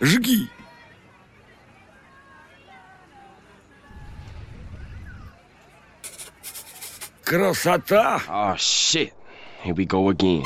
Жги! Красота! Oh shit. Here we go again.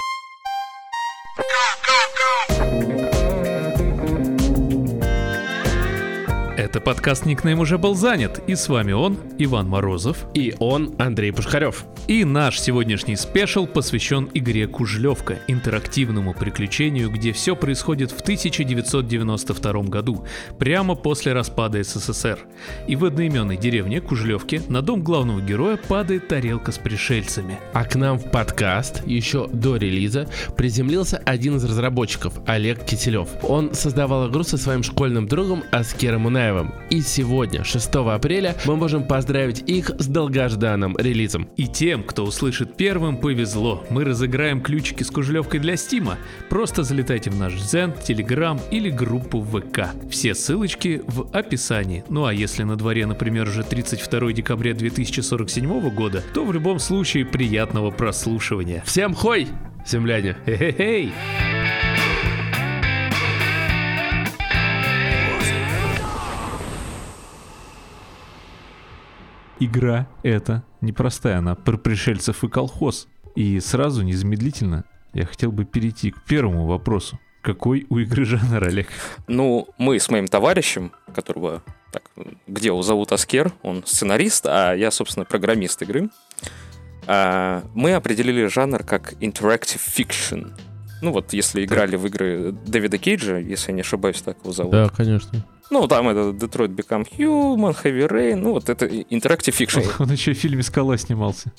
Это подкаст «Никнейм уже был занят», и с вами он, Иван Морозов. И он, Андрей Пушкарев. И наш сегодняшний спешл посвящен игре «Кужлевка», интерактивному приключению, где все происходит в 1992 году, прямо после распада СССР. И в одноименной деревне Кужлевки на дом главного героя падает тарелка с пришельцами. А к нам в подкаст еще до релиза приземлился один из разработчиков, Олег Киселев. Он создавал игру со своим школьным другом Аскером Унаевым. И сегодня, 6 апреля, мы можем поздравить их с долгожданным релизом. И тем, кто услышит первым, повезло. Мы разыграем ключики с кужлевкой для Стима. Просто залетайте в наш Zen, Telegram или группу ВК. Все ссылочки в описании. Ну а если на дворе, например, уже 32 декабря 2047 года, то в любом случае приятного прослушивания. Всем хой, земляне! Хе-хе-хей! Игра эта непростая, она про пришельцев и колхоз. И сразу, незамедлительно, я хотел бы перейти к первому вопросу. Какой у игры жанр, Олег? Ну, мы с моим товарищем, которого так, где его зовут Аскер, он сценарист, а я, собственно, программист игры, а, мы определили жанр как interactive fiction. Ну вот, если играли в игры Дэвида Кейджа, если я не ошибаюсь, так его зовут. Да, конечно. Ну, там это Detroit Become Human, Heavy Rain, ну вот это interactive fiction. Он еще в фильме «Скала» снимался.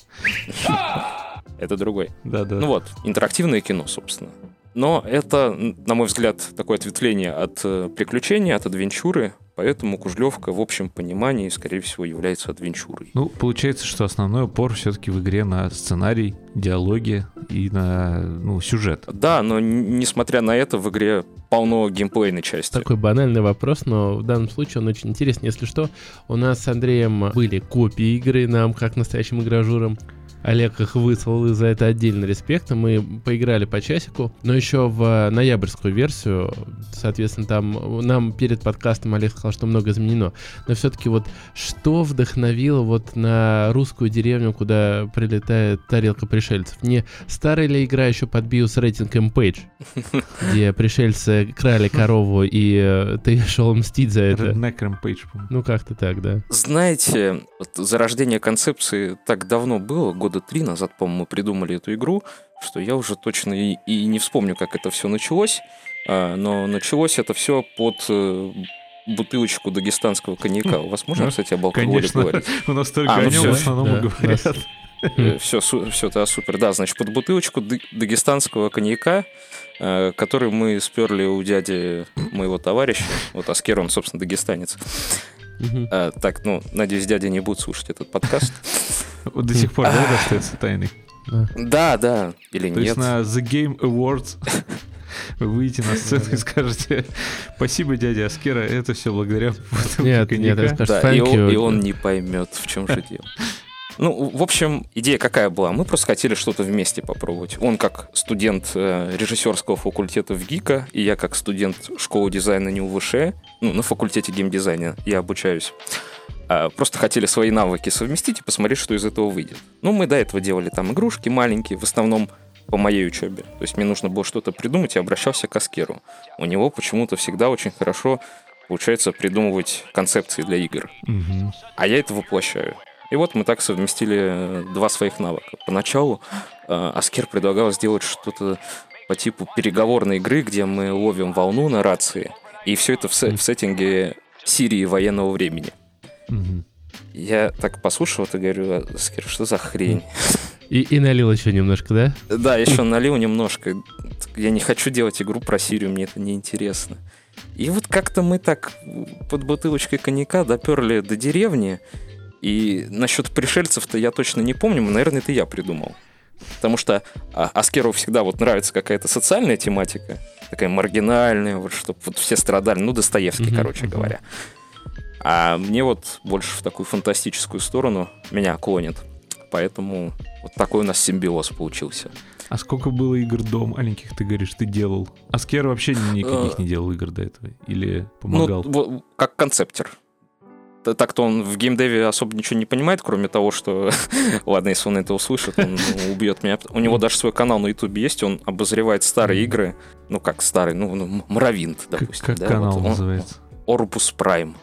Это другой. Да-да. Ну вот, интерактивное кино, собственно. Но это, на мой взгляд, такое ответвление от э, приключений, от адвенчуры, поэтому Кужлевка в общем понимании, скорее всего, является адвенчурой. Ну, получается, что основной упор все-таки в игре на сценарий, диалоги и на ну, сюжет. Да, но несмотря на это, в игре полно геймплейной части. Такой банальный вопрос, но в данном случае он очень интересный. Если что, у нас с Андреем были копии игры нам, как настоящим игражурам. Олег их выслал, и за это отдельный респект. Мы поиграли по часику, но еще в ноябрьскую версию, соответственно, там нам перед подкастом Олег сказал, что много изменено. Но все-таки вот что вдохновило вот на русскую деревню, куда прилетает тарелка пришельцев? Не старая ли игра еще под биос рейтинг Page, где пришельцы крали корову, и э, ты шел мстить за это? Redneck Rampage, по-моему. Ну, как-то так, да. Знаете, вот зарождение концепции так давно было, года три назад, по-моему, мы придумали эту игру, что я уже точно и, и не вспомню, как это все началось. А, но началось это все под э, бутылочку дагестанского коньяка. У вас можно, кстати, об алкоголе Конечно, говорить? у нас только А, ну о нем всё. в основном Да, говорят. Все, все, да, супер. Да, значит, под бутылочку дагестанского коньяка, э, который мы сперли у дяди моего товарища. Вот Аскер, он, собственно, дагестанец. А, так, ну, надеюсь, дядя не будет слушать этот подкаст. Вот До сих пор, да, это остается тайной. Да, да, или То есть нет. на The Game Awards вы выйдете на сцену и скажете «Спасибо, дядя Аскера, это все благодаря Нет, нет, коньяка». это скажешь, Да, и он, you. и он не поймет, в чем же дело. Ну, в общем, идея какая была? Мы просто хотели что-то вместе попробовать. Он как студент э, режиссерского факультета в ГИКа, и я как студент школы дизайна не УВШ, ну, на факультете геймдизайна я обучаюсь. А, просто хотели свои навыки совместить и посмотреть, что из этого выйдет. Ну, мы до этого делали там игрушки маленькие, в основном по моей учебе. То есть мне нужно было что-то придумать, и обращался к Аскеру. У него почему-то всегда очень хорошо получается придумывать концепции для игр. Мгм. А я это воплощаю. И вот мы так совместили э, два своих навыка. Поначалу э, Аскер предлагал сделать что-то по типу переговорной игры, где мы ловим волну на рации, и все это в, се- в сеттинге Сирии военного времени. Мгм. Я так послушал это и говорю, Аскер, что за хрень? И, и налил еще немножко, да? Да, еще налил немножко. Я не хочу делать игру про Сирию, мне это неинтересно. И вот как-то мы так под бутылочкой коньяка доперли до деревни. И насчет пришельцев-то я точно не помню, наверное, это я придумал. Потому что а, Аскеру всегда вот нравится какая-то социальная тематика, такая маргинальная, вот чтобы вот все страдали, ну, Достоевский, Мгм, короче мгм. говоря. А мне вот больше в такую фантастическую сторону меня клонит. Поэтому вот такой у нас симбиоз получился. А сколько было игр до маленьких, ты говоришь, ты делал? Аскер вообще никаких не делал игр до этого? Или помогал? Ну, как концептер. Так-то он в геймдеве особо ничего не понимает, кроме того, что... Ладно, если он это услышит, он ну, убьет меня. У него даже свой канал на ютубе есть, он обозревает старые игры. Ну, как старый, ну, ну, Мравинт, допустим. как канал называется? Орбус Прайм.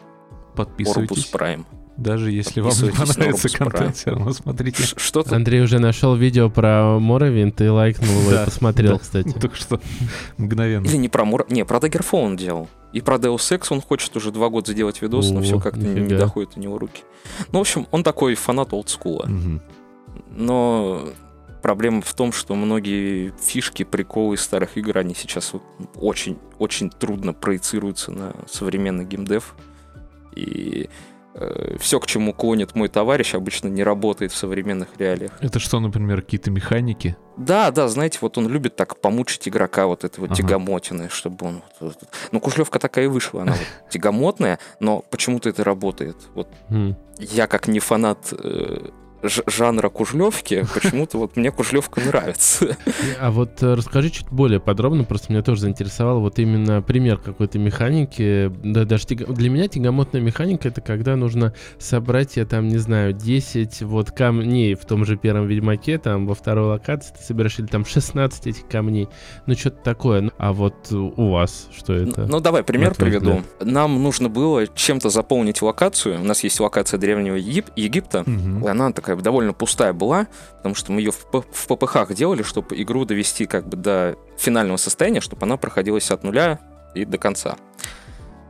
Подписывайтесь. Прайм. Даже если вам не понравится Orbus Prime. контент, все равно смотрите. Ш- Что-то... Андрей уже нашел видео про Моровинт и лайкнул его Да, и посмотрел, да. кстати. Только что мгновенно. Или не про Мур... Не, про Daggerfall он делал. И про Deus Ex он хочет уже два года сделать видос, но все как-то не, доходит у него руки. Ну, в общем, он такой фанат олдскула. Мгм. Но проблема в том, что многие фишки, приколы из старых игр, они сейчас вот очень, очень трудно проецируются на современный геймдев. И все, к чему клонит мой товарищ, обычно не работает в современных реалиях. Это что, например, какие-то механики? Да, да, знаете, вот он любит так помучить игрока вот этой вот Ага. тягомотиной, чтобы он... вот- вот- Ну, Кушлевка такая и вышла, она вот тягомотная, но почему-то это работает. Вот М. я как не фанат э, жанра Кужлевки, почему-то вот мне Кужлевка нравится. А вот э, расскажи чуть более подробно, просто меня тоже заинтересовало вот именно пример какой-то механики. Да, даже для меня тягомотная механика это когда нужно собрать, я там, не знаю, 10 вот камней в том же первом Ведьмаке, там во второй локации ты собираешь, или там 16 этих камней, ну что-то такое. Ну, А вот у вас что это? Ну, давай пример приведу. Нам нужно было чем-то заполнить локацию. У нас есть локация древнего Егип- Египта. И Она такая довольно пустая была, потому что мы ее в, в ППХ делали, чтобы игру довести как бы до финального состояния, чтобы она проходилась от нуля и до конца.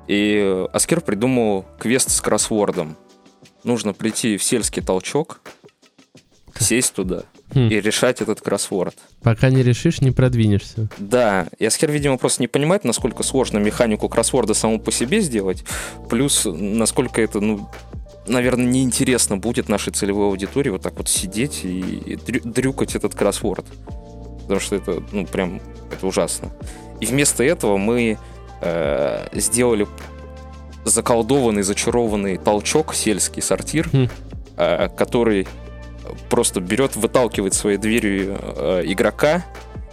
И Аскер придумал квест с кроссвордом. Нужно прийти в сельский толчок, сесть туда Хм. и решать этот кроссворд. Пока не решишь, не продвинешься. Да, и Аскер, видимо, просто не понимает, насколько сложно механику кроссворда саму по себе сделать, плюс насколько это, ну, наверное, неинтересно будет нашей целевой аудитории вот так вот сидеть и, и дрю- дрюкать этот кроссворд. Потому что это, ну, прям, это ужасно. И вместо этого мы э, сделали заколдованный, зачарованный толчок, сельский сортир, Хм. э, который просто берет, выталкивает своей дверью э, игрока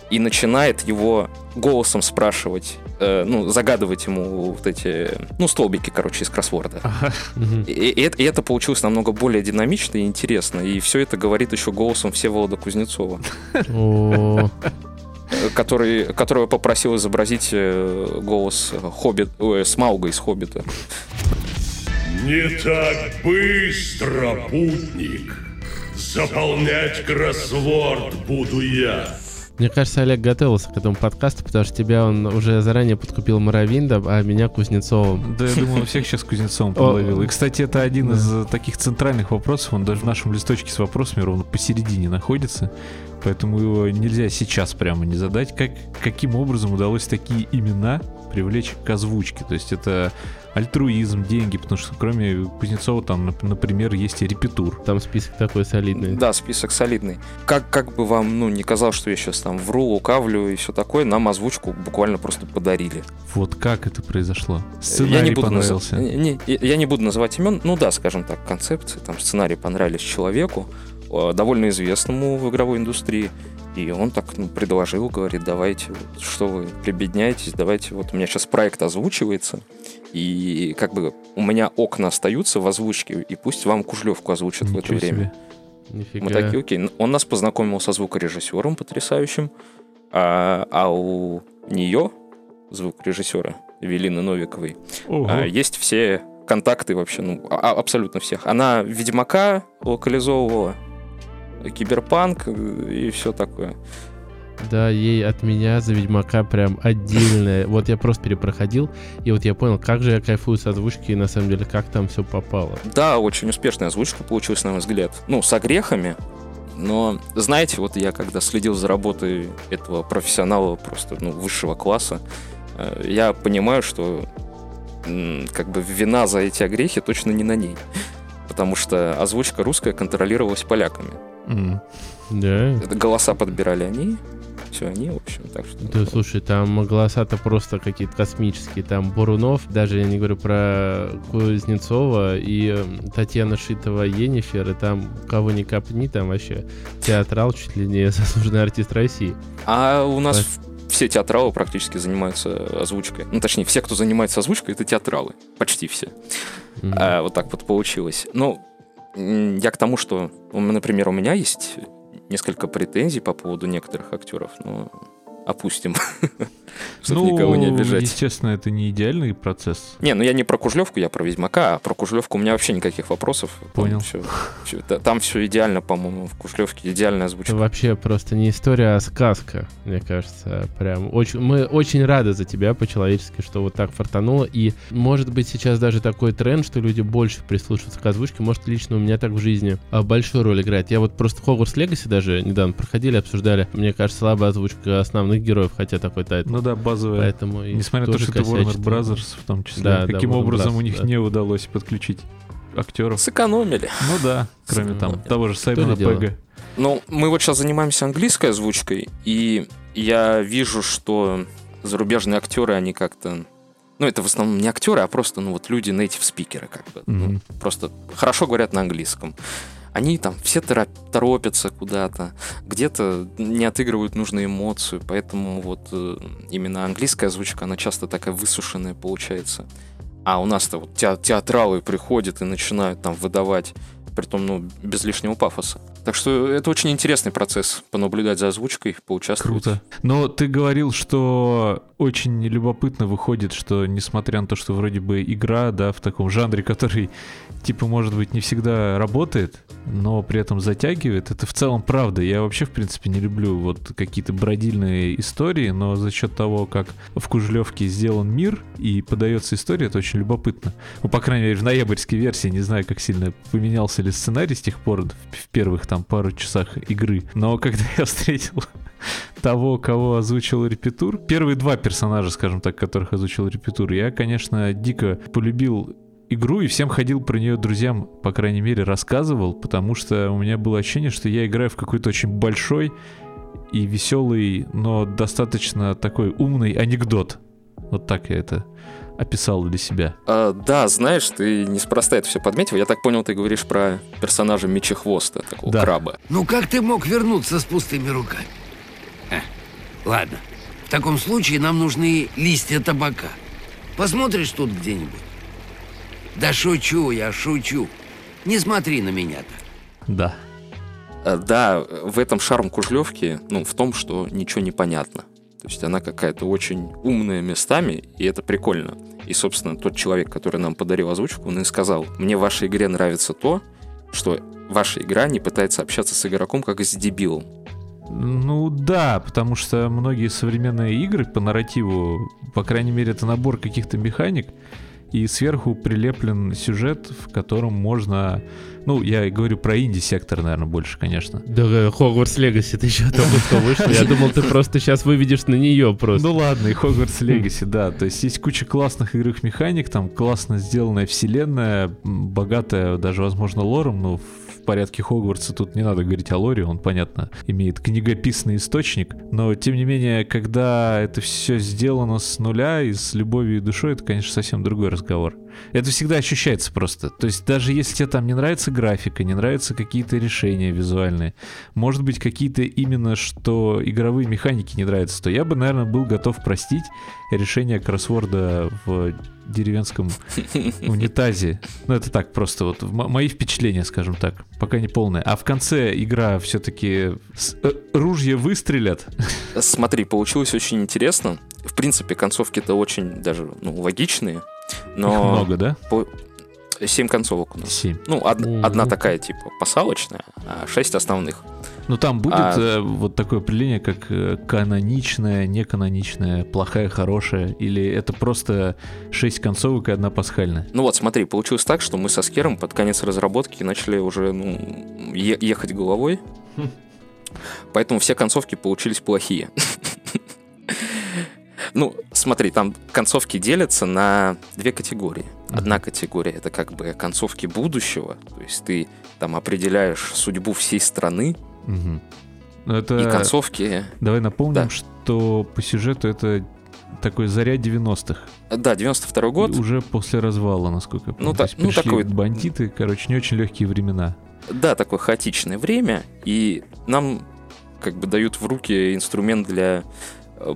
и начинает его голосом спрашивать, э, ну, загадывать ему вот эти, ну, столбики, короче, из кроссворда. Ага. И, и это, и это получилось намного более динамично и интересно. И все это говорит еще голосом Всеволода Кузнецова, э, который, которого попросил изобразить э, голос Хоббит, ой, Смауга из Хоббита. Не так быстро, путник. Заполнять кроссворд буду я. Мне кажется, Олег готовился к этому подкасту, потому что тебя он уже заранее подкупил Моровиндом, а меня Кузнецовым. Да, я думаю, всех сейчас Кузнецовым подловил. И, кстати, это один из таких центральных вопросов. Он даже в нашем листочке с вопросами ровно посередине находится. Поэтому его нельзя сейчас прямо не задать. Как, каким образом удалось такие имена привлечь к озвучке? То есть это альтруизм, деньги, потому что кроме Кузнецова там, нап- например, есть и репетур. Там список такой солидный. Да, список солидный. Как, как бы вам, ну, не казалось, что я сейчас там вру, лукавлю и все такое, нам озвучку буквально просто подарили. Вот как это произошло? я Сценарий не буду понравился. наз- не- не- я не буду называть имен, ну да, скажем так, концепции, там сценарий понравились человеку, э, довольно известному в игровой индустрии, и он так ну, предложил, говорит, давайте, что вы прибедняетесь, давайте, вот у меня сейчас проект озвучивается, и как бы у меня окна остаются в озвучке, и пусть вам Кужлевку озвучат в это Ничего время. себе. Нифига. Мы такие, окей. Он нас познакомил со звукорежиссером потрясающим, а, а у нее, звукорежиссера Эвелины Новиковой, Ого. а, есть все контакты вообще, ну, а- абсолютно всех. Она Ведьмака локализовывала, Киберпанк э, и все такое. Да, ей от меня за Ведьмака прям отдельное. Вот я просто перепроходил, и вот я понял, как же я кайфую с озвучки, и на самом деле, как там все попало. Да, очень успешная озвучка получилась, на мой взгляд. Ну, с огрехами, но, знаете, вот я когда следил за работой этого профессионала просто ну, высшего класса, э, я понимаю, что как бы вина за эти огрехи точно не на ней. Потому что озвучка русская контролировалась поляками. Да. Это голоса подбирали они, все они, в общем, так что... Да, слушай, там голоса-то просто какие-то космические. Там Бурунов, даже я не говорю про Кузнецова и э, Татьяна Шитова Енифер, и там кого ни копни, там вообще театрал чуть ли не заслуженный артист России. А у нас все театралы практически занимаются озвучкой. Ну, точнее, все, кто занимается озвучкой, это театралы. Почти все. Мгм. А, вот так вот получилось. Ну, я к тому, что, например, у меня есть несколько претензий по поводу некоторых актеров, но опустим, чтобы ну, никого не обижать. естественно, это не идеальный процесс. Не, ну я не про Кужлевку, я про Ведьмака, а про Кужлевку у меня вообще никаких вопросов. Понял. там все идеально, по-моему, в Кужлевке идеальная Это озвучка. вообще просто не история, а сказка, мне кажется. Прям очень, мы очень рады за тебя по-человечески, что вот так фартануло. И может быть сейчас даже такой тренд, что люди больше прислушиваются к озвучке. Может лично у меня так в жизни а, большую роль играет. Я вот просто в Hogwarts Legacy даже недавно проходили, обсуждали. Мне кажется, слабая озвучка основных героев, хотя такой тайтл. Ну да, базовая. Поэтому Несмотря на то, что это Warner. Brothers в том числе. Да, да, Каким Warner образом Bros, у них да. не удалось подключить актеров? Сэкономили. Ну да, кроме там того же Саймона? Пега. Ну, мы вот сейчас занимаемся английской озвучкой, и я вижу, что зарубежные актеры, они как-то... Ну, это в основном не актеры, а просто, ну, вот люди, native спикеры, как бы. Ну, Мгм. просто хорошо говорят на английском. Они там все торо- торопятся куда-то, где-то не отыгрывают нужную эмоцию, поэтому вот э, именно английская озвучка, она часто такая высушенная получается. А у нас-то вот те- театралы приходят и начинают там выдавать, притом, ну, без лишнего пафоса. Так что это очень интересный процесс, понаблюдать за озвучкой, поучаствовать. Круто. Но ты говорил, что очень любопытно выходит, что несмотря на то, что вроде бы игра, да, в таком жанре, который, типа, может быть, не всегда работает, но при этом затягивает, это в целом правда. Я вообще, в принципе, не люблю вот какие-то бродильные истории, но за счет того, как в Кужлевке сделан мир и подается история, это очень любопытно. Ну, по крайней мере, в ноябрьской версии, не знаю, как сильно поменялся ли сценарий с тех пор, в первых там пару часах игры. Но когда я встретил того, кого озвучил Репетур. Первые два персонажа, скажем так, которых озвучил Репетур, я, конечно, дико полюбил игру и всем ходил про нее друзьям, по крайней мере, рассказывал, потому что у меня было ощущение, что я играю в какой-то очень большой и веселый, но достаточно такой умный анекдот. Вот так я это описал для себя. А, да, знаешь, ты неспроста это все подметил. Я так понял, ты говоришь про персонажа Мечехвоста, такого Да. краба. Ну как ты мог вернуться с пустыми руками? А, ладно. В таком случае нам нужны листья табака. Посмотришь тут где-нибудь? Да шучу я, шучу. Не смотри на меня так. Да. А, Да, в этом шарм Кужлевки, ну, в том, что ничего не понятно. То есть она какая-то очень умная местами, и это прикольно. И, собственно, тот человек, который нам подарил озвучку, он и сказал, мне в вашей игре нравится то, что ваша игра не пытается общаться с игроком как с дебилом. Ну да, потому что многие современные игры по нарративу, по крайней мере, это набор каких-то механик, и сверху прилеплен сюжет, в котором можно... Ну, я говорю про инди-сектор, наверное, больше, конечно. Да, Хогвартс Легаси, ты еще только что вышел. Я думал, ты просто сейчас выведешь на нее просто. Ну ладно, и Хогвартс Легаси, да. То есть есть куча классных игровых механик, там классно сделанная вселенная, богатая даже, возможно, лором, но в порядке Хогвартса тут не надо говорить о лоре, он, понятно, имеет книгописный источник. Но, тем не менее, когда это все сделано с нуля и с любовью и душой, это, конечно, совсем другой разговор. Это всегда ощущается просто. То есть даже если тебе там не нравится графика, не нравятся какие-то решения визуальные, может быть, какие-то именно что игровые механики не нравятся, то я бы, наверное, был готов простить решение кроссворда в деревенском унитазе. Ну, это так, просто вот мои впечатления, скажем так, пока не полные. А в конце игра все-таки ружья выстрелят. Смотри, получилось очень интересно. В принципе, концовки-то очень даже ну, логичные. Их Но много, да? семь концовок у нас. Семь. Ну, од- Мгм. одна такая, типа, посалочная, а шесть основных. Ну, там будет А- э, вот такое определение, как э, каноничная, неканоничная, плохая, хорошая, или это просто шесть концовок и одна пасхальная? Ну вот, смотри, получилось так, что мы со Скером под конец разработки начали уже ну, е- ехать головой. Поэтому все концовки получились плохие. Ну, смотри, там концовки делятся на две категории. Одна категория это как бы концовки будущего, то есть ты там определяешь судьбу всей страны. Ну, Это... И концовки... Давай напомним, Да. что по сюжету это такой заря 90-х. Да, 92 год. И Уже после развала, насколько я помню. Ну, То та- есть ну, такой- бандиты, короче, не очень легкие времена. Да, такое хаотичное время, и нам как бы дают в руки инструмент для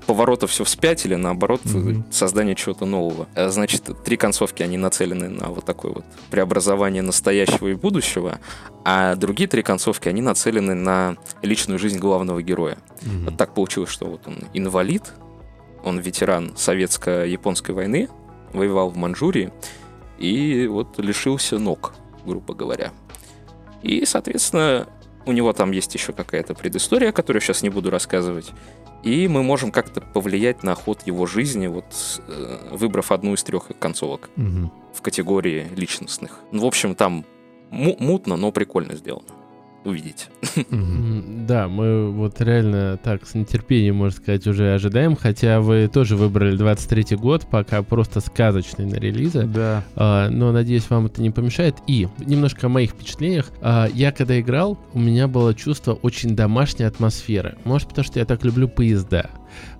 поворота все вспять или наоборот Мгм. создания чего-то нового. Э, Значит, три концовки, они нацелены на вот такое вот преобразование настоящего и будущего, а другие три концовки, они нацелены на личную жизнь главного героя. Вот так получилось, что вот он инвалид, он ветеран советско-японской войны, воевал в Манчжурии и вот лишился ног, грубо говоря. И, соответственно, у него там есть еще какая-то предыстория, которую я сейчас не буду рассказывать. И мы можем как-то повлиять на ход его жизни, вот э, выбрав одну из трех концовок Мгм. в категории личностных. Ну, в общем, там му- мутно, но прикольно сделано. М, Да, мы вот реально так с нетерпением, можно сказать, уже ожидаем, хотя вы тоже выбрали 23 год, пока просто сказочный на релизы. Да. А, но надеюсь, вам это не помешает. И немножко о моих впечатлениях. А, я когда играл, у меня было чувство очень домашней атмосферы. Может, потому что я так люблю поезда.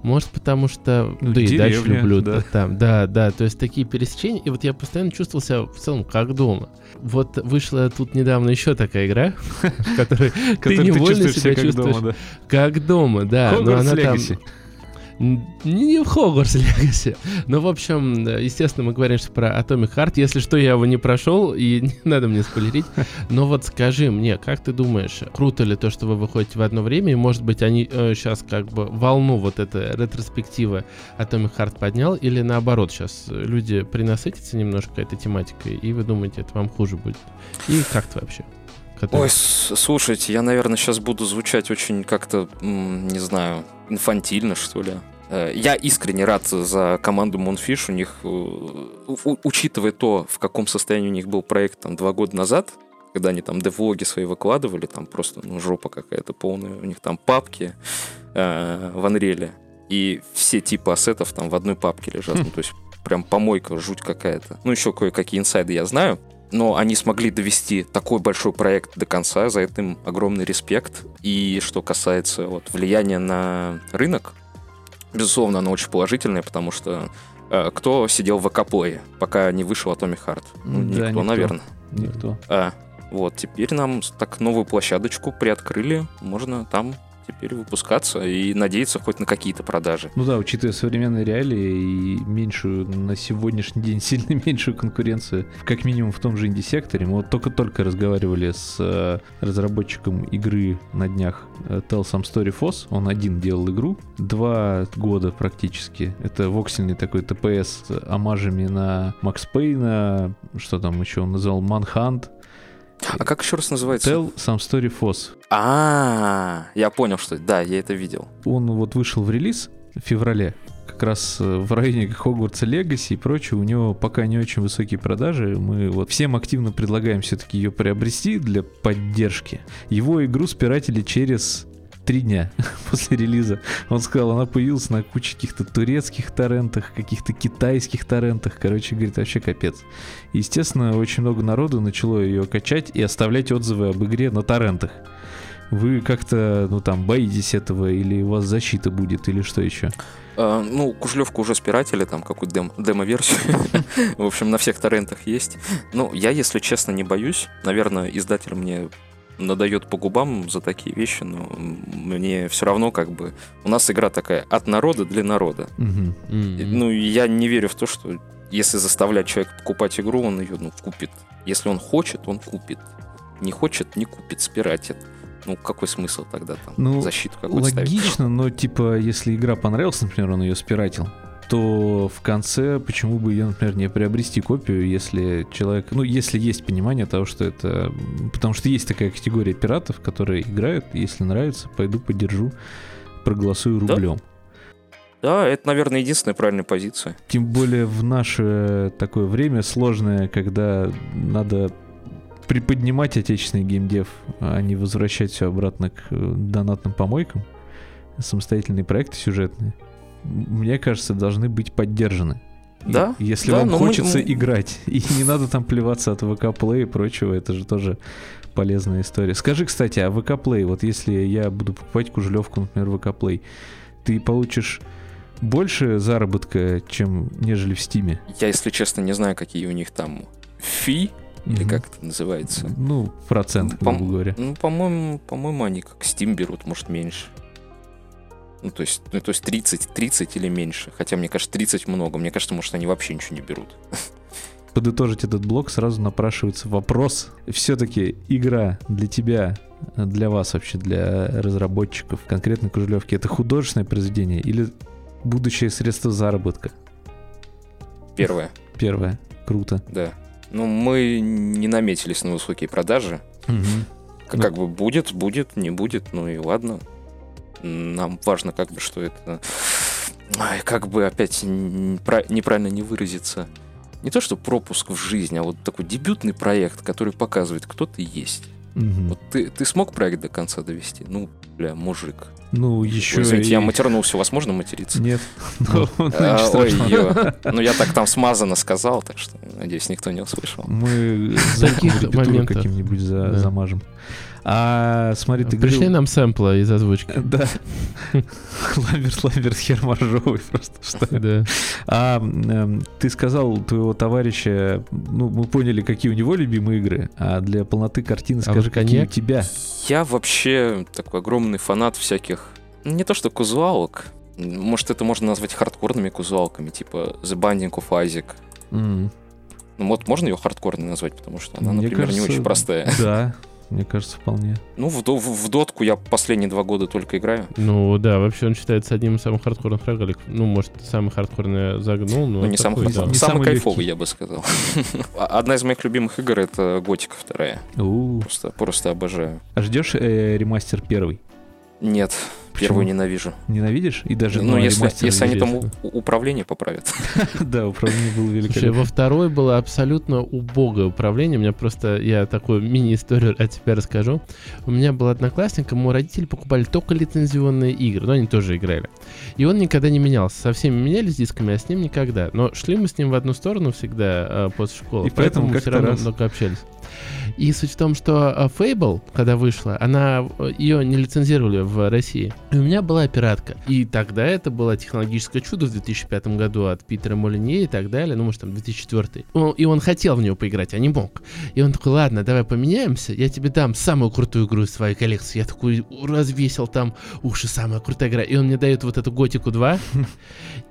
Может, потому что... Ну, да и дальше люблю. да. Там, да, да. То есть такие пересечения. И вот я постоянно чувствовал себя в целом как дома. Вот вышла тут недавно еще такая игра, в которой ты невольно чувствуешь себя чувствуешь как дома, да. но Хогвартс она там- Легаси. Не в Хогвартс Легаси. Ну, в общем, э, естественно, мы говорим про Atomic Heart. Если что, я его не прошел, и не надо мне спойлерить. Но вот скажи мне, как ты думаешь, круто ли то, что вы выходите в одно время, и, может быть, они сейчас как бы волну вот этой ретроспективы Atomic Heart поднял, или наоборот, сейчас люди принасытятся немножко этой тематикой, и вы думаете, это вам хуже будет? И как-то вообще? Который- Ой, слушайте, я, наверное, сейчас буду звучать очень как-то, не знаю, инфантильно, что ли. Э, Я искренне рад за команду Moonfish. У них, э, учитывая то, в каком состоянии у них был проект там два года назад, когда они там девлоги свои выкладывали, там просто ну, жопа какая-то полная. У них там папки э, в Unreal. И все типы ассетов там в одной папке лежат. Ну, то есть прям помойка, жуть какая-то. Ну, еще кое-какие инсайды я знаю. Но они смогли довести такой большой проект до конца, за это им огромный респект. И что касается вот, влияния на рынок, безусловно, оно очень положительное, потому что э, кто сидел в АКПлее, пока не вышел Atomic Heart? Ну, Да, никто, никто. наверное. Никто. А, вот, теперь нам так новую площадочку приоткрыли, можно там теперь выпускаться и надеяться хоть на какие-то продажи. Ну да, учитывая современные реалии и меньшую на сегодняшний день сильно меньшую конкуренцию, как минимум в том же инди-секторе, мы вот только-только разговаривали с э, разработчиком игры на днях э, Tell Some Story Foss, он один делал игру, два года практически, это воксельный такой ТПС с омажами на Макс Пейна, что там еще он назвал, Manhunt, А как еще раз называется? Tell Some Story Foss. А, я понял, что да, я это видел. Он вот вышел в релиз в феврале, как раз э, в районе Хогвартса Легаси и прочее, у него пока не очень высокие продажи. Мы вот всем активно предлагаем все-таки ее приобрести для поддержки. Его игру спиратели через три дня после релиза. Он сказал, она появилась на куче каких-то турецких торрентах, каких-то китайских торрентах. Короче, говорит, вообще капец. Естественно, очень много народу начало ее качать и оставлять отзывы об игре на торрентах. Вы как-то, ну там, боитесь этого, или у вас защита будет, или что еще? А, ну, Кужлевку уже спиратели, там какую-то дем- демо-версию. В общем, на всех торрентах есть. Ну, я, если честно, не боюсь. Наверное, издатель мне надает по губам за такие вещи, но мне все равно как бы... У нас игра такая от народа для народа. Мгм. М. Ну, я не верю в то, что если заставлять человека покупать игру, он ее, ну, купит. Если он хочет, он купит. Не хочет, не купит, спиратит. Ну, какой смысл тогда там Ну, защиту какую-то ставить? Логично, но типа, если игра понравилась, например, он ее спиратил, то в конце почему бы ее, например, не приобрести копию, если человек, ну, если есть понимание того, что это, потому что есть такая категория пиратов, которые играют, если нравится, пойду поддержу, проголосую Да. рублем. Да, это, наверное, единственная правильная позиция. Тем более в наше такое время сложное, когда надо приподнимать отечественный геймдев, а не возвращать все обратно к э, донатным помойкам. Самостоятельные проекты сюжетные, мне кажется, должны быть поддержаны. И Да, Если да, вам мы- хочется мы- играть, и не надо там плеваться от ВК Play и прочего, это же тоже полезная история. Скажи, кстати, а ВК Play, вот если я буду покупать кужелевку, например, ВК Play, ты получишь больше заработка, чем нежели в Стиме? Я, если честно, не знаю, какие у них там фи, или Мгм. как это называется. Ну, процент, грубо говоря. Ну, по-моему, по-моему, они как Steam берут, может, меньше. Ну, то есть, ну, то есть 30, 30 или меньше. Хотя, мне кажется, 30 много. Мне кажется, может, они вообще ничего не берут. Подытожить этот блок сразу напрашивается вопрос. Все-таки игра для тебя, для вас вообще, для разработчиков, конкретно Кужелевки, это художественное произведение или будущее средство заработка? Первое, Первое. Круто. да. Ну, мы не наметились на высокие продажи. К- Ну. Как бы будет, будет, не будет, ну и ладно. Нам важно, как бы, что это... Ай, как бы опять неправильно не выразиться. Не то, что пропуск в жизнь, а вот такой дебютный проект, который показывает, кто ты есть. Мгм. Вот ты, ты смог проект до конца довести? Ну, бля, мужик. Ну, Ой, еще Извините, и- я матернулся, у вас можно материться? Нет. Ну, А, ой, ё. Ну, я так там смазанно сказал, так что, надеюсь, никто не услышал. Мы таких моментах. каким-нибудь замажем. А смотри, ты Пришли говорил- нам сэмплы из озвучки. Да. Ламберт, Ламберт, хер моржовый просто. Что? Да. А эм, ты сказал у твоего товарища, ну, мы поняли, какие у него любимые игры, а для полноты картины А скажи, какие у тебя. Я вообще такой огромный фанат всяких, ну, не то что казуалок, может, это можно назвать хардкорными казуалками, типа The Binding of Isaac. М, Ну вот можно ее хардкорной назвать, потому что она, Мне например, кажется, не очень простая. Да, мне кажется, вполне. Ну, в, в- в дотку я последние два года только играю. Ну да, вообще он считается одним из самых хардкорных рогалик. Ну, может, самый хардкорный загнул, но Ну, не самый, да. Не самый самый кайфовый, легкий. я бы сказал. А- Одна из моих любимых игр это Готика вторая. Просто, просто обожаю. А ждешь э, ремастер первый? Нет, Почему? первую ненавижу. Ненавидишь? И даже ну, ну, если, если они там управление поправят. Да, управление было великолепно. во второй было абсолютно убогое управление. У меня просто, я такую мини-историю от тебя расскажу. У меня был одноклассник, ему родители покупали только лицензионные игры, но они тоже играли. И он никогда не менялся. Со всеми менялись дисками, а с ним никогда. Но шли мы с ним в одну сторону всегда э, после школы, И поэтому мы все равно раз. много общались. И суть в том, что э, Fable, когда вышла, она э, ее не лицензировали в России. И у меня была пиратка. И тогда это было технологическое чудо в 2005 году от Питера Молинье и так далее. Ну, может, там 2004. О, И он хотел в нее поиграть, а не мог. И он такой, ладно, давай поменяемся, я тебе дам самую крутую игру из своей коллекции. Я такой развесил там, уши, самая крутая игра. И он мне дает вот эту Готику 2.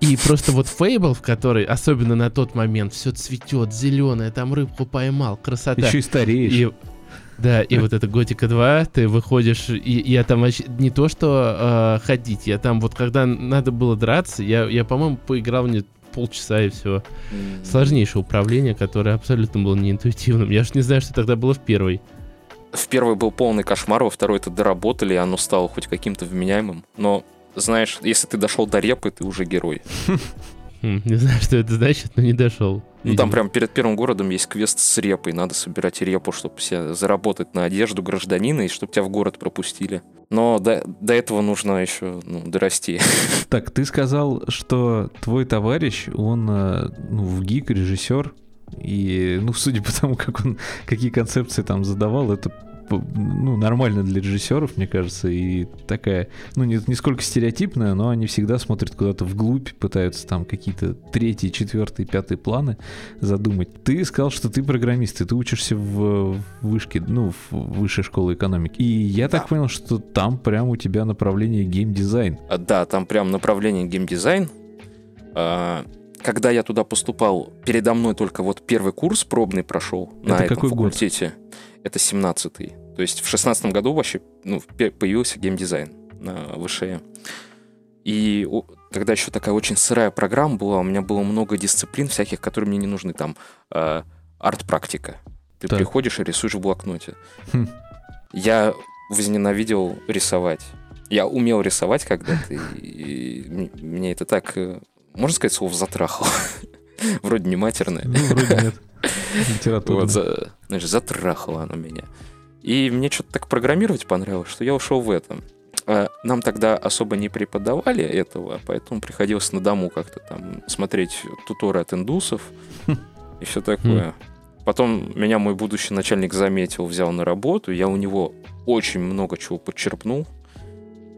И просто вот Fable, в которой, особенно на тот момент, все цветет, зеленое, там рыбку поймал, красота. Еще и стареешь. И, да, и вот это Готика 2, ты выходишь, и я там вообще не то что э, ходить, я там вот когда надо было драться, я, я по-моему, поиграл мне полчаса и все. Сложнейшее управление, которое абсолютно было неинтуитивным. Я ж не знаю, что тогда было в первой. В первый был полный кошмар, во второй это доработали, и оно стало хоть каким-то вменяемым. Но, знаешь, если ты дошел до репы, ты уже герой. Хм, не знаю, что это значит, но не дошел. Ну, там прям перед первым городом есть квест с репой. Надо собирать репу, чтобы себе заработать на одежду гражданина и чтобы тебя в город пропустили. Но до, до этого нужно еще ну, дорасти. Так, ты сказал, что твой товарищ, он э, ну, в гик режиссер, и, ну, судя по тому, как он, какие концепции там задавал, это ну, нормально для режиссеров, мне кажется, и такая, ну, не, не сколько стереотипная, но они всегда смотрят куда-то вглубь, пытаются там какие-то третьи, четвертые, пятые планы задумать. Ты сказал, что ты программист, и ты учишься в, вышке, ну, в высшей школе экономики. И я так понял, что там прям у тебя направление геймдизайн. А, Да, там прям направление геймдизайн. А, Когда я туда поступал, передо мной только вот первый курс пробный прошел на Это этом какой год? Это 17-й. То есть в 16 году вообще ну, появился геймдизайн на ВШЭ. И тогда еще такая очень сырая программа была, у меня было много дисциплин всяких, которые мне не нужны. Там э, арт-практика. Ты Так. приходишь и рисуешь в блокноте. Хм. Я возненавидел рисовать. Я умел рисовать когда-то, и, и мне это так, э, можно сказать, слово затрахало. Вроде не матерное. Ну, вроде нет. Литература. Вот, за, знаешь, затрахало оно меня. И мне что-то так программировать понравилось, что я ушел в это. А, Нам тогда особо не преподавали этого, поэтому приходилось на дому как-то там смотреть туторы от индусов и все такое. Потом меня мой будущий начальник заметил, взял на работу, я у него очень много чего подчерпнул.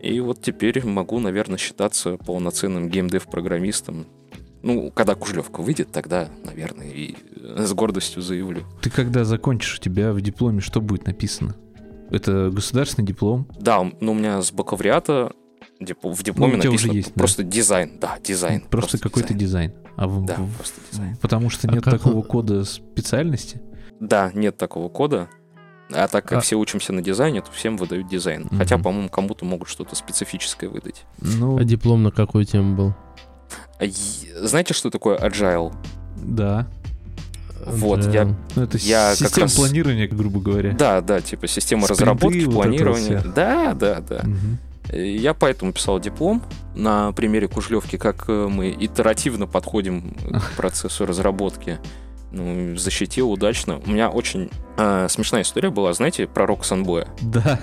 И вот теперь могу, наверное, считаться полноценным геймдев-программистом. Ну, когда Кужлевка выйдет, тогда, наверное, и э, с гордостью заявлю. Ты когда закончишь, у тебя в дипломе что будет написано? Это государственный диплом? Да, ну, у меня с бакалавриата в дипломе Ну, у тебя уже написано есть, да. просто дизайн. Да, дизайн. Просто, какой-то дизайн. дизайн. А в- Да, в- просто дизайн. Потому что А нет как такого кода специальности. Да, нет такого кода. А так как А- все учимся на дизайне, то всем выдают дизайн. Мгм. Хотя, по-моему, кому-то могут что-то специфическое выдать. Ну, А диплом на какую тему был? Знаете, что такое agile? да. Вот, Agile. я- Ну, это Я система раз- планирования, грубо говоря. Да, да, типа система Спринты, разработки, вот вот планирования. всё. Да, да, да. И Я поэтому писал диплом на примере Кужлевки, как э, мы итеративно подходим к процессу разработки. Ну, защитил удачно. У меня очень э, смешная история была, знаете, про Рок Санбоя. Да.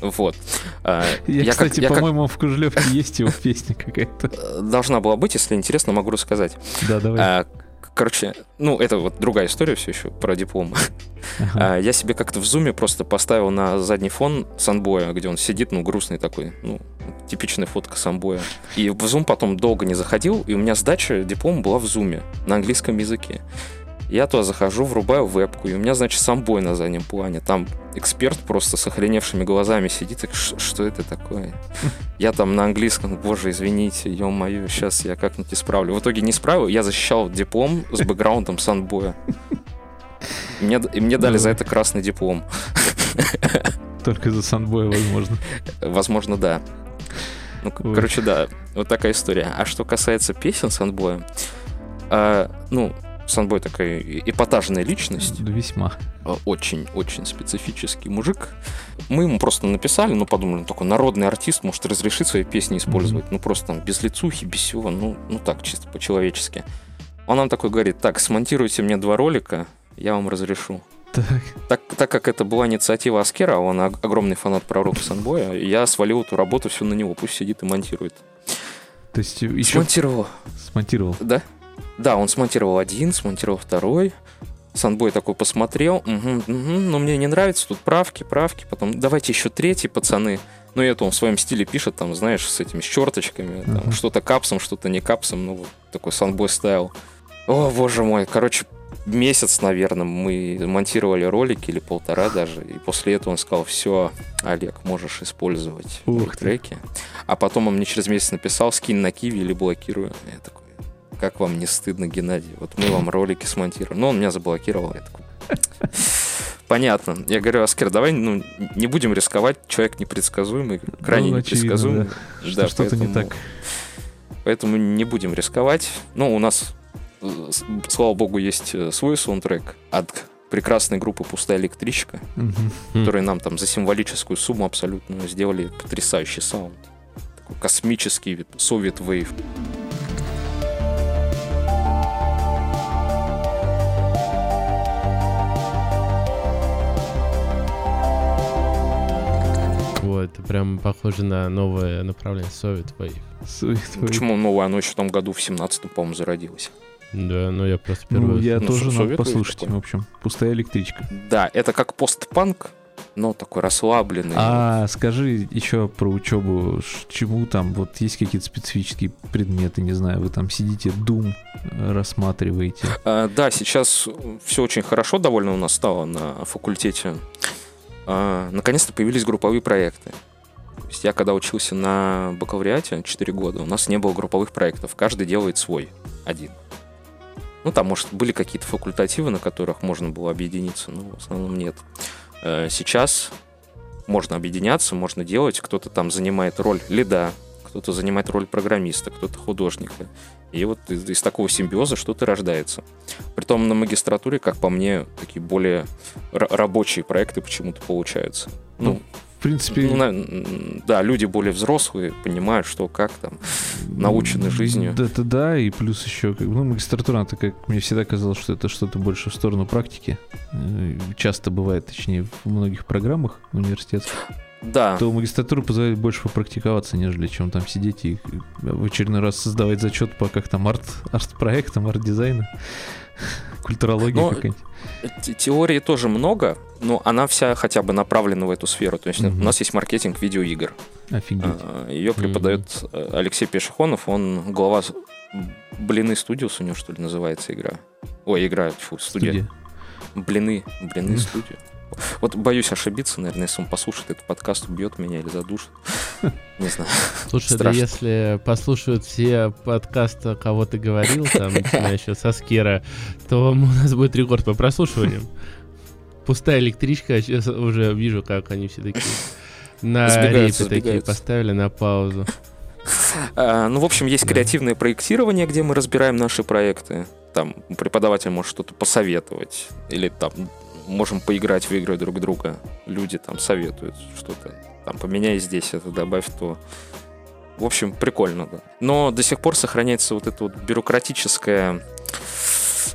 Вот. А, Я, я как- кстати, я как- по-моему, в Кужлевке есть его песня какая-то. э, должна была быть, если интересно, могу рассказать. Да, давай. А, к- Короче, ну, это вот другая история все еще про диплом. Ага. А, Я себе как-то в зуме просто поставил на задний фон Санбоя, где он сидит, ну, грустный такой, ну, типичная фотка Санбоя. И в зум потом долго не заходил, и у меня сдача диплома была в зуме на английском языке. Я туда захожу, врубаю вебку, и у меня, значит, самбой на заднем плане. Там эксперт просто с охреневшими глазами сидит, «Ш- что это такое? Я там на английском, боже, извините, ё-моё, сейчас я как-нибудь исправлю. В итоге не исправил, я защищал диплом с бэкграундом санбоя. И мне, и мне дали за это красный диплом. Только за Санбоя, возможно. Возможно, да. Ну, Ой. короче, да, вот такая история. А что касается песен Санбоя, а, ну, Санбой такая эпатажная личность, Да, Весьма. очень-очень специфический мужик. Мы ему просто написали, ну, подумали, ну, такой народный артист может разрешить свои песни использовать, ну, просто там без лицухи, без всего, ну, ну так, чисто по-человечески. Он нам такой говорит, так, смонтируйте мне два ролика, я вам разрешу. Так. Так, так как это была инициатива Аскера, а он ог- огромный фанат пророка Санбоя, я свалил эту работу все на него, пусть сидит и монтирует. То есть еще Смонтировал, смонтировал. да? Да, он смонтировал один, смонтировал второй. Санбой такой посмотрел, «Мгм, мгм, но мне не нравится, тут правки, правки, потом давайте еще третий, пацаны. Ну, и это он в своем стиле пишет, там, знаешь, с этими с черточками, там, Ага. что-то капсом, что-то не капсом, ну, вот такой Санбой стайл. О, боже мой, короче, месяц, наверное, мы монтировали ролики, или полтора даже, и после этого он сказал, все, Олег, можешь использовать Ух треки. А потом он мне через месяц написал, скинь на Киви или блокирую. Я такой, как вам не стыдно, Геннадий? Вот мы вам ролики смонтируем. Но он меня заблокировал. Я такой, Понятно. Я говорю, Аскер, давай ну, не будем рисковать. Человек непредсказуемый, крайне Ну, очевидно, непредсказуемый. Что что-то не поэтому- так. Поэтому не будем рисковать. Ну, у нас, э, слава богу, есть э, свой саундтрек от прекрасной группы «Пустая электричка». М. которые нам там за символическую сумму абсолютно сделали потрясающий саунд. Такой космический вид, это прям похоже на новое направление Soviet Wave. Почему новое? Оно еще в том году, в 17-м, по-моему, зародилось. Да, но я просто Ну, впервые... я Ну, тоже надо послушать, такой. в общем. Пустая электричка. Да, это как постпанк, но такой расслабленный. А скажи еще про учебу, чему там, вот есть какие-то специфические предметы, не знаю, вы там сидите, Doom э, рассматриваете. А, да, сейчас все очень хорошо довольно у нас стало на факультете. А, наконец-то появились групповые проекты. То есть я когда учился на бакалавриате 4 года, у нас не было групповых проектов. Каждый делает свой, один. Ну, там, может, были какие-то факультативы, на которых можно было объединиться, но в основном нет. Э, Сейчас можно объединяться, можно делать. Кто-то там занимает роль лида, кто-то занимает роль программиста, кто-то художника. И вот из, из такого симбиоза что-то рождается. Притом на магистратуре, как по мне, такие более ра- рабочие проекты почему-то получаются. Ну, В принципе, ну, да, люди более взрослые, понимают, что как там. научены жизнью. Да, да, да, и плюс еще, как ну, магистратура, это как мне всегда казалось, что это что-то больше в сторону практики. Э, Часто бывает, точнее, в многих программах университетских. Да. то магистратура позволяет больше попрактиковаться, нежели чем там сидеть и в очередной раз создавать зачет по как там арт, арт-проектам, арт-дизайну, какая-нибудь. Те- Теории тоже много, но она вся хотя бы направлена в эту сферу. То есть Мгм. у нас есть маркетинг видеоигр. Офигеть. Ее преподает э, Алексей Пешехонов, он глава Блины Студиус у него, что ли, называется игра. Ой, игра, фу, студия. Студия. Блины, блины студия. Вот боюсь ошибиться, наверное, если он послушает этот подкаст, убьет меня или задушит. Не знаю. Слушай, да если послушают все подкасты, кого ты говорил, там, начиная еще со Скера, то у нас будет рекорд по прослушиваниям. Пустая электричка, а сейчас уже вижу, как они все такие на рейпы такие поставили на паузу. А, Ну, в общем, есть креативное проектирование, где мы разбираем наши проекты. Там преподаватель может что-то посоветовать. Или там можем поиграть в игры друг друга. Люди там советуют что-то. Там поменяй здесь это, добавь то. В общем, прикольно, да. Но до сих пор сохраняется вот это вот бюрократическое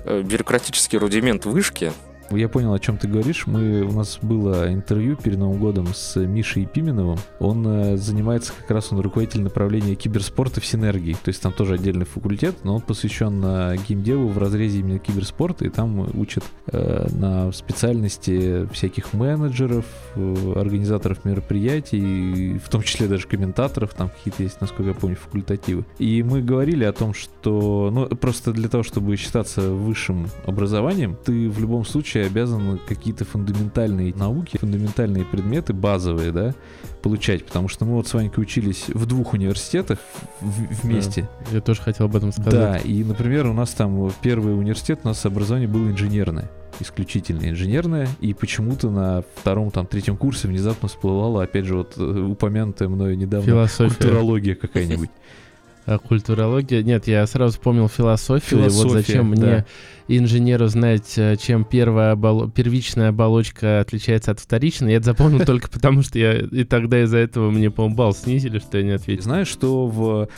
э, бюрократический рудимент вышки. Я понял, о чем ты говоришь. Мы, у нас было интервью перед Новым годом с Мишей Пименовым. Он э, занимается как раз, он руководитель направления киберспорта в Синергии. То есть там тоже отдельный факультет, но он посвящен э, геймдеву в разрезе именно киберспорта. И там учат э, на специальности всяких менеджеров, э, организаторов мероприятий, в том числе даже комментаторов. Там какие-то есть, насколько я помню, факультативы. И мы говорили о том, что ну, просто для того, чтобы считаться высшим образованием, ты в любом случае обязан какие-то фундаментальные науки, фундаментальные предметы, базовые, да, получать. Потому что мы вот с Ванькой учились в двух университетах в- вместе. Я тоже хотел об этом Да, сказать. и, например, у нас там первый университет, у нас образование было инженерное исключительно инженерное, и почему-то на втором, там, третьем курсе внезапно всплывала, опять же, вот э, упомянутая мною недавно Философия. культурология какая-нибудь. А культурология? Нет, я сразу вспомнил философию. и вот Философия, зачем да. мне, инженеру, знать, э, чем первая оболо- первичная оболочка отличается от вторичной. Я это запомнил только потому, что я и тогда из-за этого мне, по-моему, балл снизили, что я не ответил. знаешь, что в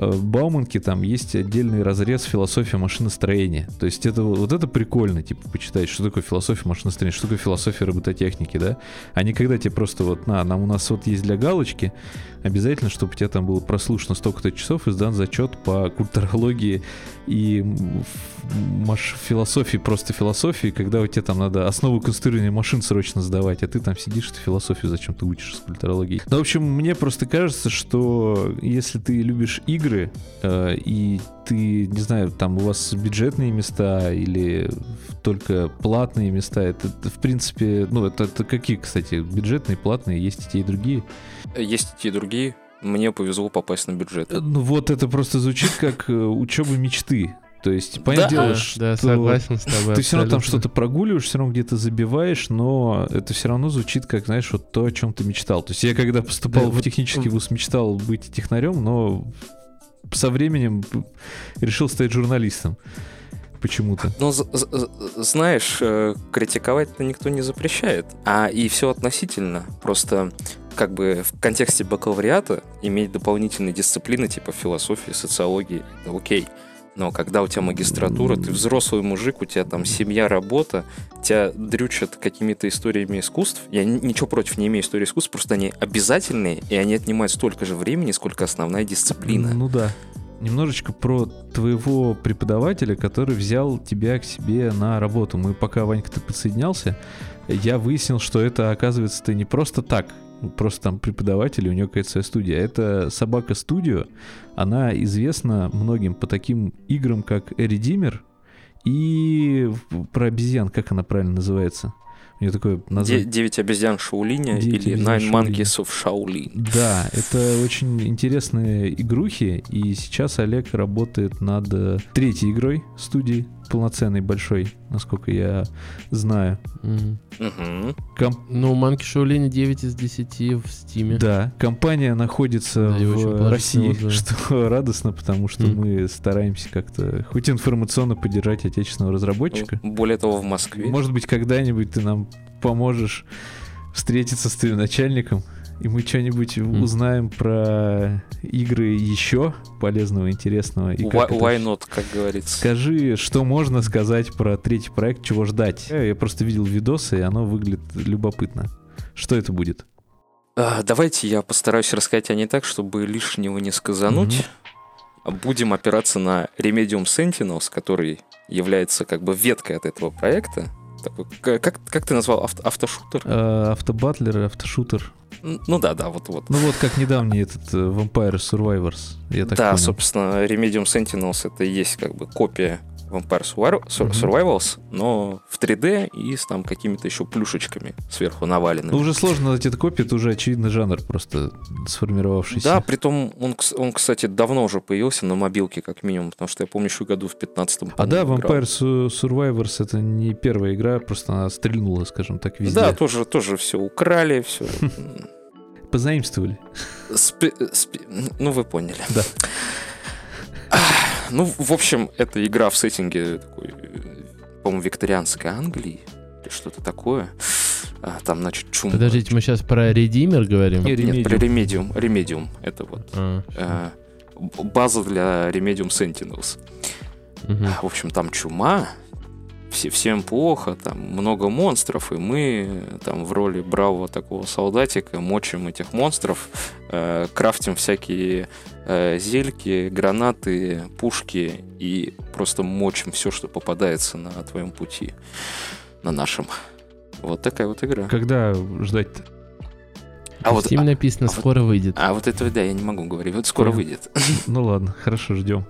э, Бауманке там есть отдельный разрез философия машиностроения. То есть это вот это прикольно, типа, почитать, что такое философия машиностроения, что такое философия робототехники, да? А не когда тебе просто вот, на, нам у нас вот есть для галочки, обязательно, чтобы у тебя там было прослушано столько-то часов и сдан зачет по культурологии и маш- философии, просто философии, когда у тебя там надо основу конструирования машин срочно сдавать, а ты там сидишь, ты философию зачем ты учишь с культурологией. Ну, в общем, мне просто кажется, что если ты любишь игры, э, и ты, не знаю, там у вас бюджетные места или только платные места, это, это, в принципе, ну, это, это какие, кстати, бюджетные, платные, есть и те, и другие. Есть и те, и другие. Мне повезло попасть на бюджет. Э, Ну вот это просто звучит как э, учеба мечты. То есть, понятное Да, дело, Да, что да, согласен с тобой. ты все равно там абсолютно. что-то прогуливаешь, все равно где-то забиваешь, но это все равно звучит как, знаешь, вот то, о чем ты мечтал. То есть я когда поступал Да, в вот, технический вуз, мечтал быть технарем, но со временем решил стать журналистом. Почему-то. Ну, знаешь, э, критиковать-то никто не запрещает. А и все относительно. Просто как бы в контексте бакалавриата иметь дополнительные дисциплины типа философии, социологии, окей. Но когда у тебя магистратура, ты взрослый мужик, у тебя там семья, работа, тебя дрючат какими-то историями искусств. Я ничего против не имею истории искусств, просто они обязательные, и они отнимают столько же времени, сколько основная дисциплина. Ну да. Немножечко про твоего преподавателя, который взял тебя к себе на работу. Мы пока, Ванька, ты подсоединялся, я выяснил, что это, оказывается, ты не просто так, просто там преподаватель, и у него какая-то своя студия. Это Собака Студио. Она известна многим по таким играм, как Эредимер и про обезьян, как она правильно называется? У нее такое название. Девять обезьян Шаулиня или Nine. Monkeys of Shaolin. Да, это очень интересные игрухи, и сейчас Олег работает над третьей игрой студии, полноценной, большой, насколько я знаю. Мгм. Мгм. Ком- Ну, Манки Шаулини 9 из 10 в Стиме. Да, компания находится Да, в России, отзывы. что радостно, потому что М. мы стараемся как-то хоть информационно поддержать отечественного разработчика. Более того, в Москве. Может быть, когда-нибудь ты нам поможешь встретиться с твоим начальником, и мы что-нибудь М. узнаем про игры еще полезного, интересного. И Why, why not, как говорится. Скажи, что можно сказать про третий проект, чего ждать? Э, Я просто видел видосы, и оно выглядит любопытно. Что это будет? А, давайте я постараюсь рассказать о ней так, чтобы лишнего не сказануть. Будем опираться на Remedium Sentinels, который является как бы веткой от этого проекта. Такой, как, как ты назвал авто- автошутер? Э, Автобатлер, автошутер. Ну да, да, вот вот. Ну вот как недавний этот э, Vampire Survivors, я так да, понял. собственно, Remedium Sentinels это и есть как бы копия Vampire. Survivals, но в 3D и с там какими-то еще плюшечками сверху наваленными. Ну уже сложно найти эту копию, это уже очевидно жанр просто сформировавшийся. Да, притом он, кс- он, кстати, давно уже появился на мобилке, как минимум, потому что я помню, еще году в 15-м. А да, играл. Vampire Su- Survivors это не первая игра, просто она стрельнула, скажем так, везде. Да, тоже, тоже все украли, все. Позаимствовали. Ну, вы поняли. Да. Ну, в общем, это игра в сеттинге такой, э, по-моему, викторианской Англии или что-то такое. А, Там, значит, чум. Подождите, мы сейчас про Редимер говорим? Не, Нет, про Remedium. Remedium. Remedium. Это вот А, э, база для Remedium Sentinels. мгм. В общем, там чума, все, всем плохо, там много монстров, и мы там в роли бравого такого солдатика мочим этих монстров, э, крафтим всякие э, зельки, гранаты, пушки и просто мочим все, что попадается на твоем пути, на нашем. Вот такая вот игра. Когда ждать-то? А вот, Steam написано, а вот- скоро выйдет. а вот этого, да, я не могу говорить. Вот скоро Понял. выйдет. Ну ладно, хорошо, ждем.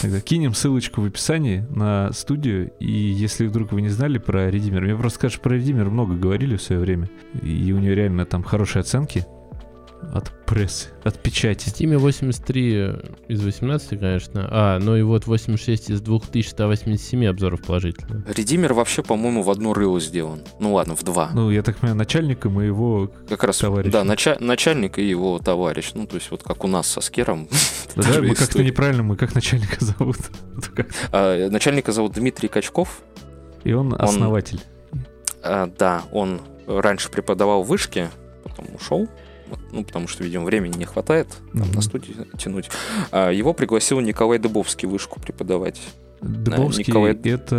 Тогда кинем ссылочку в описании на студию, и если вдруг вы не знали про Редимер, мне просто скажешь, про Редимер много говорили в свое время, и у нее реально там хорошие оценки от прессы, от В печати. Steam 83 из 18, конечно. А, ну и вот 86 из 2187 обзоров положительно. Редимер вообще, по-моему, в одно рыло сделан. Ну ладно, в два. Ну, я так понимаю, начальника моего... Как раз, Товарищ. да, нача- начальник и его товарищ. Ну, то есть вот как у нас со Скером. Да, мы как-то неправильно, мы как начальника зовут. А, начальника зовут Дмитрий Качков. И он основатель. А, да, он раньше преподавал в вышке, потом ушел. Ну, потому что, видимо, времени не хватает там, Мгм. на студию тянуть. А, его пригласил Николай Дыбовский в вышку преподавать. Дыбовский Николай- это...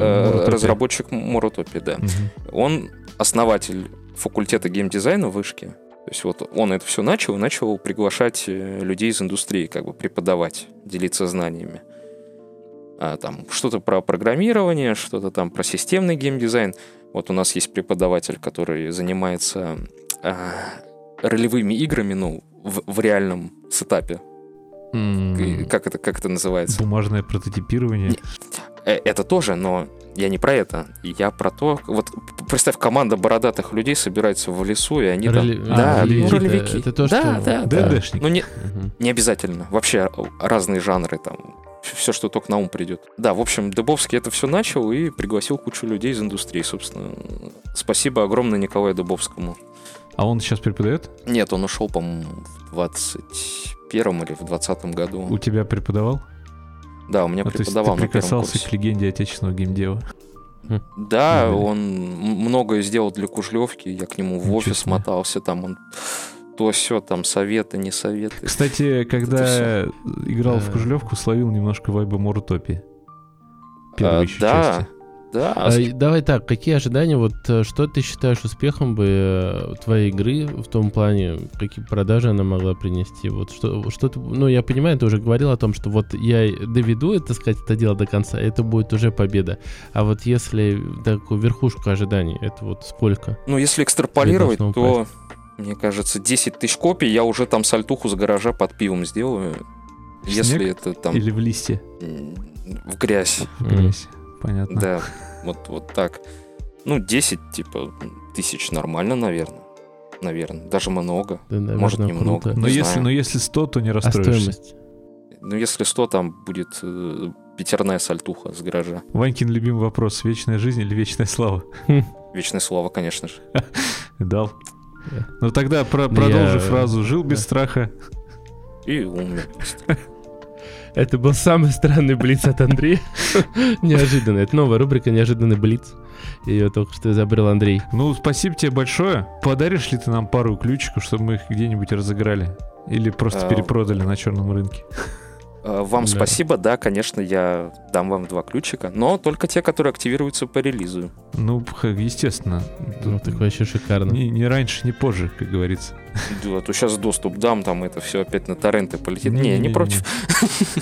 Э, Муротопия. разработчик Моротопи, да. Мгм. Он основатель факультета геймдизайна в вышке. То есть вот он это все начал и начал приглашать э, людей из индустрии, как бы преподавать, делиться знаниями. А, там что-то про программирование, что-то там про системный геймдизайн. Вот у нас есть преподаватель, который занимается а, ролевыми играми, ну, в, в реальном сетапе. И Как это, как это называется? Бумажное прототипирование. Не- Э, Это тоже, но я не про это. Я про то, вот представь, команда бородатых людей собирается в лесу, и они Роли- там... а, да, ролевики, ну, это- ролевики. это то, да, что- да, да. Ну, не, Мгм. не обязательно. Вообще разные жанры там. Все, что только на ум придет. Да, в общем, Дубовский это все начал и пригласил кучу людей из индустрии, собственно. Спасибо огромное Николаю Дубовскому. А он сейчас преподает? Нет, он ушел, по-моему, в 21 или в 20 году. У тебя преподавал? Да, у меня Ну, то есть преподавал ты прикасался к легенде отечественного геймдева. Да, Мгм. он многое сделал для Кужлевки. Я к нему в Ничего офис себе. мотался, там он то все, там советы, не советы. Кстати, когда играл в Да. Кужлевку, словил немножко вайба Морутопии. Первой А, еще да, части. Да. А, и давай так, какие ожидания, вот э, что ты считаешь успехом бы э, твоей игры в том плане, какие продажи она могла принести? Вот что, что ты, ну я понимаю, ты уже говорил о том, что вот я доведу, это сказать, это дело до конца, это будет уже победа. А вот если такую верхушку ожиданий, это вот сколько? Ну, если экстраполировать, то, мне кажется, 10 тысяч копий я уже там сальтуху с гаража под пивом сделаю. В Если снег это там Или в листе. в грязь. В грязь. Понятно. Да, вот, вот так. Ну, 10, типа, тысяч нормально, наверное. Наверное. Даже много. Да, наверное, Может, немного. круто. Но Не если, знаю. но если 100, то не А расстроишься. стоимость? Ну, если 100, там будет э, пятерная сальтуха с гаража. Ванькин любимый вопрос. Вечная жизнь или вечная слава? Вечное слово, конечно же. Дал. Да. Ну тогда про- Ну, продолжи я- фразу. Жил без страха. И умер. Это был самый странный блиц от Андрея. Неожиданно. Это новая рубрика «Неожиданный блиц». Ее только что изобрел Андрей. Ну, спасибо тебе большое. Подаришь ли ты нам пару ключиков, чтобы мы их где-нибудь разыграли? Или просто А, перепродали на черном рынке? Э, Вам Да. спасибо, да, конечно, я дам вам два ключика, но только те, которые активируются по релизу. Ну, естественно. Ну, так вообще шикарно. Не, не раньше, не позже, как говорится. Да, а то сейчас доступ дам, там это все опять на торренты полетит. Не, не Не-не-не-не. против.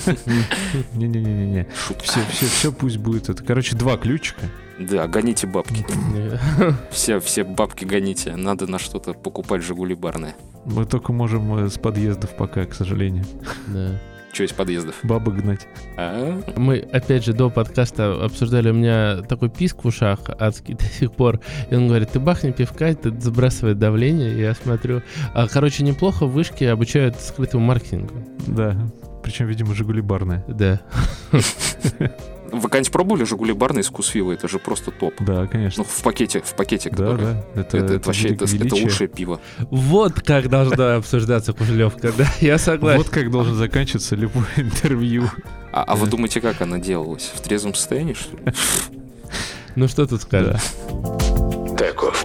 Не-не-не-не. Шутка. Все, все, все пусть будет это. Короче, два ключика. Да, гоните бабки. Все, все бабки гоните. Надо на что-то покупать Жигули барные. Мы только можем э, с подъездов пока, к сожалению. Да. Что из подъездов? Бабы гнать. А? Мы, опять же, до подкаста обсуждали, у меня такой писк в ушах адский до сих пор. И он говорит, ты бахни пивка, это забрасывает давление. И я смотрю. А, короче, неплохо в вышке обучают скрытому маркетингу. Да. Причем, видимо, Жигули барная. Да. Вы когда-нибудь пробовали Жигули барные с вкусвилла? Это же просто топ. Да, Ну, конечно. в пакете, в пакете, Да, который. да. Это, Это, это вообще это, это лучшее пиво. Вот как должна обсуждаться Кужелевка, да, я согласен. Вот как должен заканчиваться любое интервью. А, а вы думаете, как она делалась? В трезвом состоянии, что ли? Ну что тут скажешь? Таков